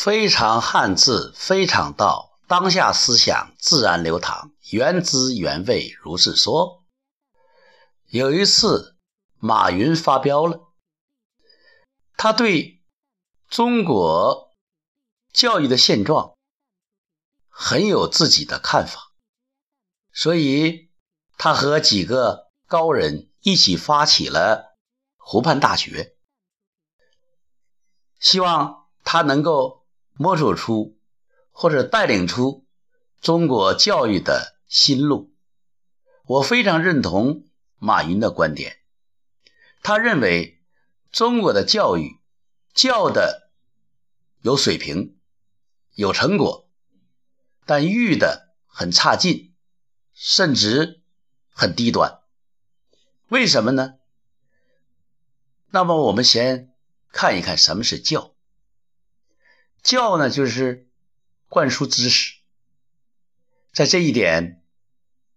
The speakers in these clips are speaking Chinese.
非常汉字，非常道，当下思想自然流淌，原汁原味如是说。有一次，马云发飙了，他对中国教育的现状很有自己的看法，所以他和几个高人一起发起了湖畔大学，希望他能够。摸索出或者带领出中国教育的新路，我非常认同马云的观点。他认为中国的教育教的有水平、有成果，但育的很差劲，甚至很低端。为什么呢？那么我们先看一看什么是教。教呢，就是灌输知识。在这一点，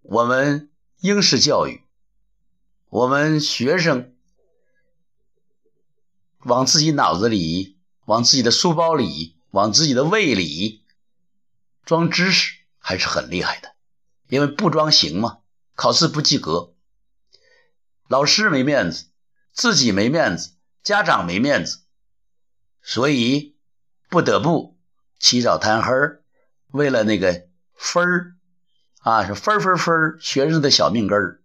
我们应试教育，我们学生往自己脑子里、往自己的书包里、往自己的胃里装知识，还是很厉害的。因为不装行嘛，考试不及格，老师没面子，自己没面子，家长没面子，所以。不得不起早贪黑为了那个分儿啊，是分分分学生的小命根儿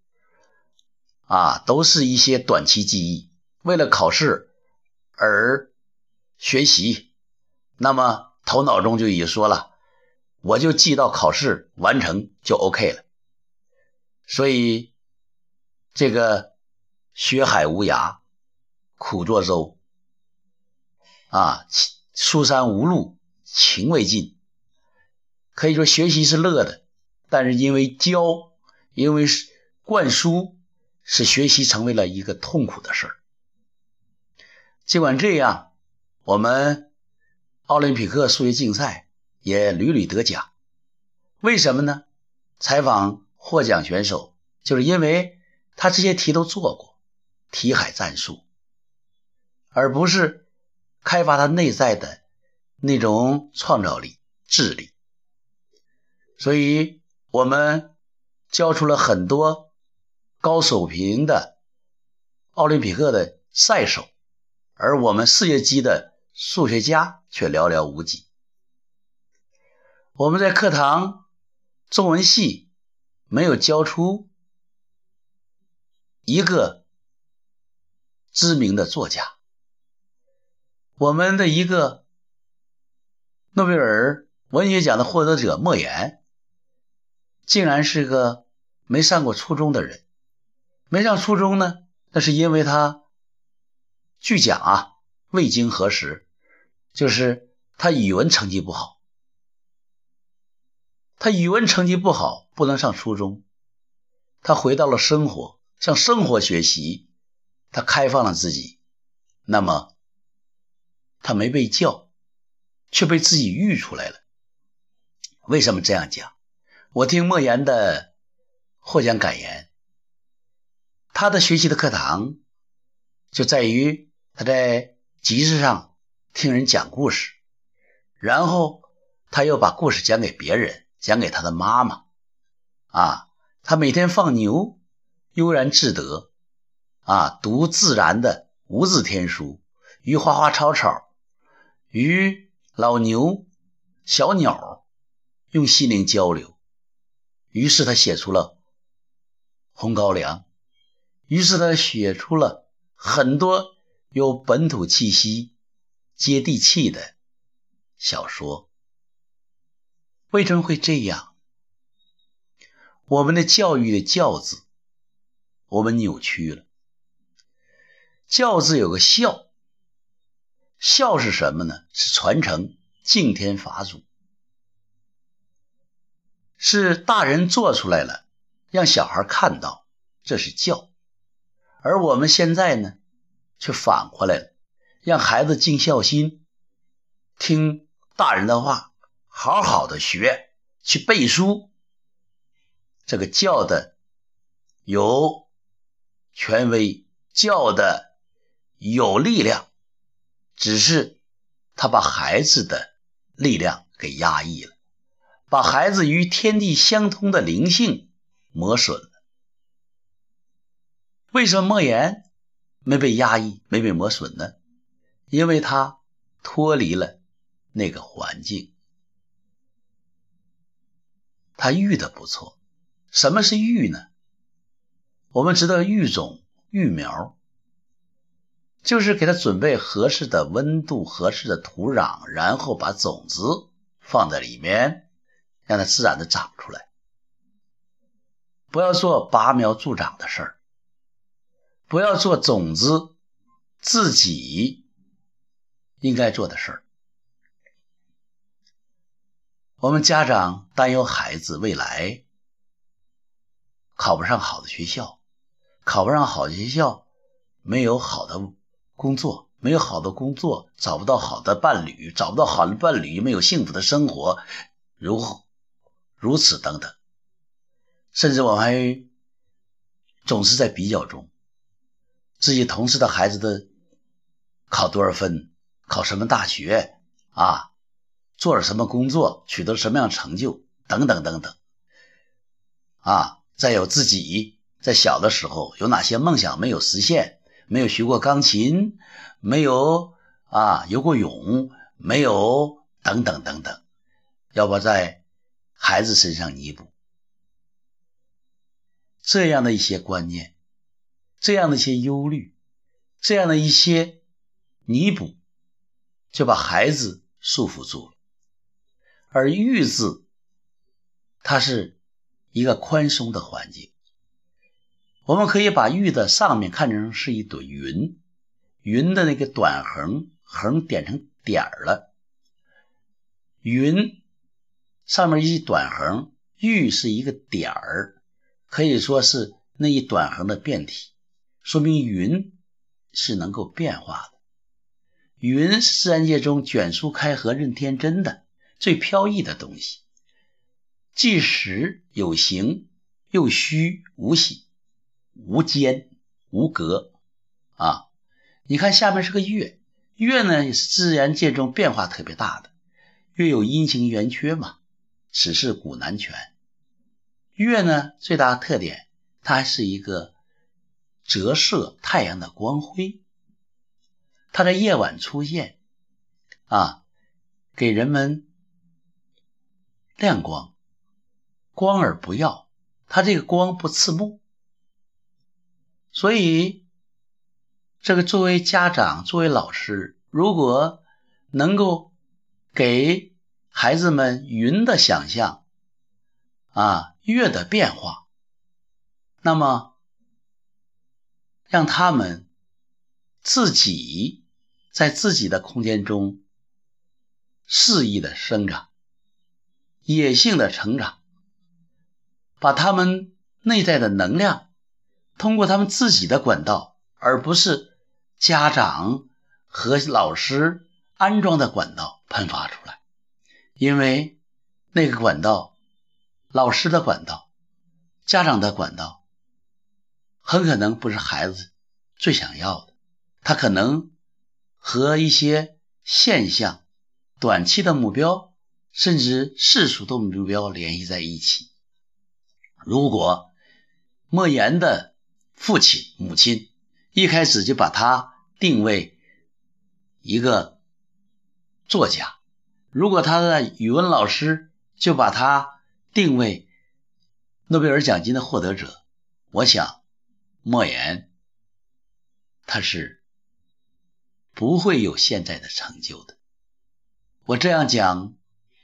啊，都是一些短期记忆，为了考试而学习，那么头脑中就已经说了，我就记到考试完成就 OK 了。所以这个学海无涯，苦作舟啊。书山无路，情未尽。可以说学习是乐的，但是因为教，因为灌输，使学习成为了一个痛苦的事儿。尽管这样，我们奥林匹克数学竞赛也屡屡得奖。为什么呢？采访获奖选手，就是因为他这些题都做过，题海战术，而不是。开发他内在的那种创造力、智力，所以我们教出了很多高水平的奥林匹克的赛手，而我们世界级的数学家却寥寥无几。我们在课堂中文系没有教出一个知名的作家。我们的一个诺贝尔文学奖的获得者莫言，竟然是个没上过初中的人。没上初中呢，那是因为他据讲啊，未经核实，就是他语文成绩不好。他语文成绩不好，不能上初中。他回到了生活，向生活学习，他开放了自己。那么。他没被叫，却被自己育出来了。为什么这样讲？我听莫言的获奖感言，他的学习的课堂就在于他在集市上听人讲故事，然后他又把故事讲给别人，讲给他的妈妈。啊，他每天放牛，悠然自得，啊，读自然的无字天书，与花花草草。与老牛、小鸟用心灵交流，于是他写出了《红高粱》，于是他写出了很多有本土气息、接地气的小说。为什么会这样？我们的教育的“教”字，我们扭曲了。“教”字有个“孝”。孝是什么呢？是传承敬天法祖，是大人做出来了，让小孩看到，这是教。而我们现在呢，却反过来了，让孩子尽孝心，听大人的话，好好的学，去背书。这个教的有权威，教的有力量。只是他把孩子的力量给压抑了，把孩子与天地相通的灵性磨损了。为什么莫言没被压抑、没被磨损呢？因为他脱离了那个环境，他育的不错。什么是育呢？我们知道育种、育苗，就是给他准备合适的温度、合适的土壤，然后把种子放在里面，让它自然的长出来。不要做拔苗助长的事儿，不要做种子自己应该做的事儿。我们家长担忧孩子未来。考不上好的学校，考不上好的学校，没有好的工作，没有好的工作，找不到好的伴侣，找不到好的伴侣，没有幸福的生活，如如此等等，甚至我还总是在比较中，自己同事的孩子的考多少分，考什么大学啊，做了什么工作，取得什么样成就，等等等等，啊。再有自己在小的时候有哪些梦想没有实现？没有学过钢琴，没有啊游过泳，没有等等等等，要不在孩子身上弥补这样的一些观念，这样的一些忧虑，这样的一些弥补，就把孩子束缚住了。而“育”字，它是。一个宽松的环境，我们可以把玉的上面看成是一朵云，云的那个短横横点成点儿了，云上面一短横，玉是一个点儿，可以说是那一短横的变体，说明云是能够变化的。云是自然界中卷舒开合、任天真的最飘逸的东西。既实有形，又虚无形，无间无隔啊！你看下面是个月，月呢也是自然界中变化特别大的。月有阴晴圆缺嘛，此事古难全。月呢最大的特点，它还是一个折射太阳的光辉。它在夜晚出现啊，给人们亮光。光而不耀，它这个光不刺目，所以这个作为家长、作为老师，如果能够给孩子们云的想象啊，月的变化，那么让他们自己在自己的空间中肆意的生长，野性的成长。把他们内在的能量，通过他们自己的管道，而不是家长和老师安装的管道喷发出来。因为那个管道，老师的管道，家长的管道，很可能不是孩子最想要的。他可能和一些现象、短期的目标，甚至世俗的目标联系在一起。如果莫言的父亲、母亲一开始就把他定位一个作家，如果他的语文老师就把他定位诺贝尔奖金的获得者，我想莫言他是不会有现在的成就的。我这样讲，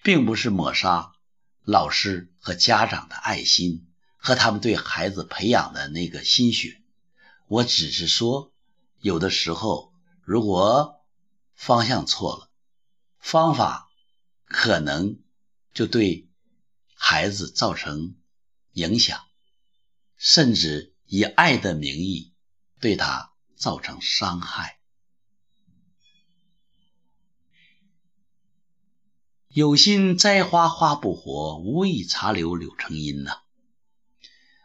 并不是抹杀老师和家长的爱心。和他们对孩子培养的那个心血，我只是说，有的时候如果方向错了，方法可能就对孩子造成影响，甚至以爱的名义对他造成伤害。有心栽花花不活，无意插柳柳成荫呐。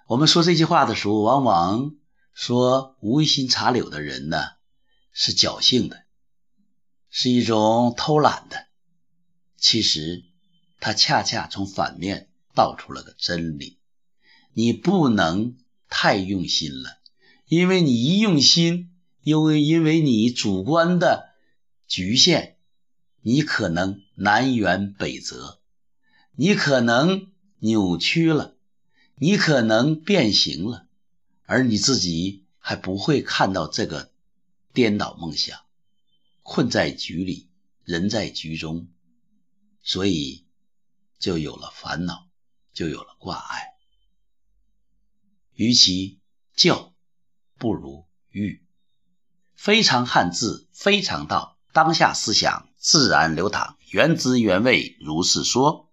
我们说这句话的时候，往往说无心插柳的人呢，是侥幸的，是一种偷懒的。其实他恰恰从反面道出了个真理：你不能太用心了，因为你一用心，因为因为你主观的局限，你可能南辕北辙，你可能扭曲了，你可能变形了，而你自己还不会看到这个颠倒梦想，困在局里，人在局中。所以，就有了烦恼，就有了挂碍。与其教，不如育。非常汉字，非常道。当下思想自然流淌，原汁原味，如是说。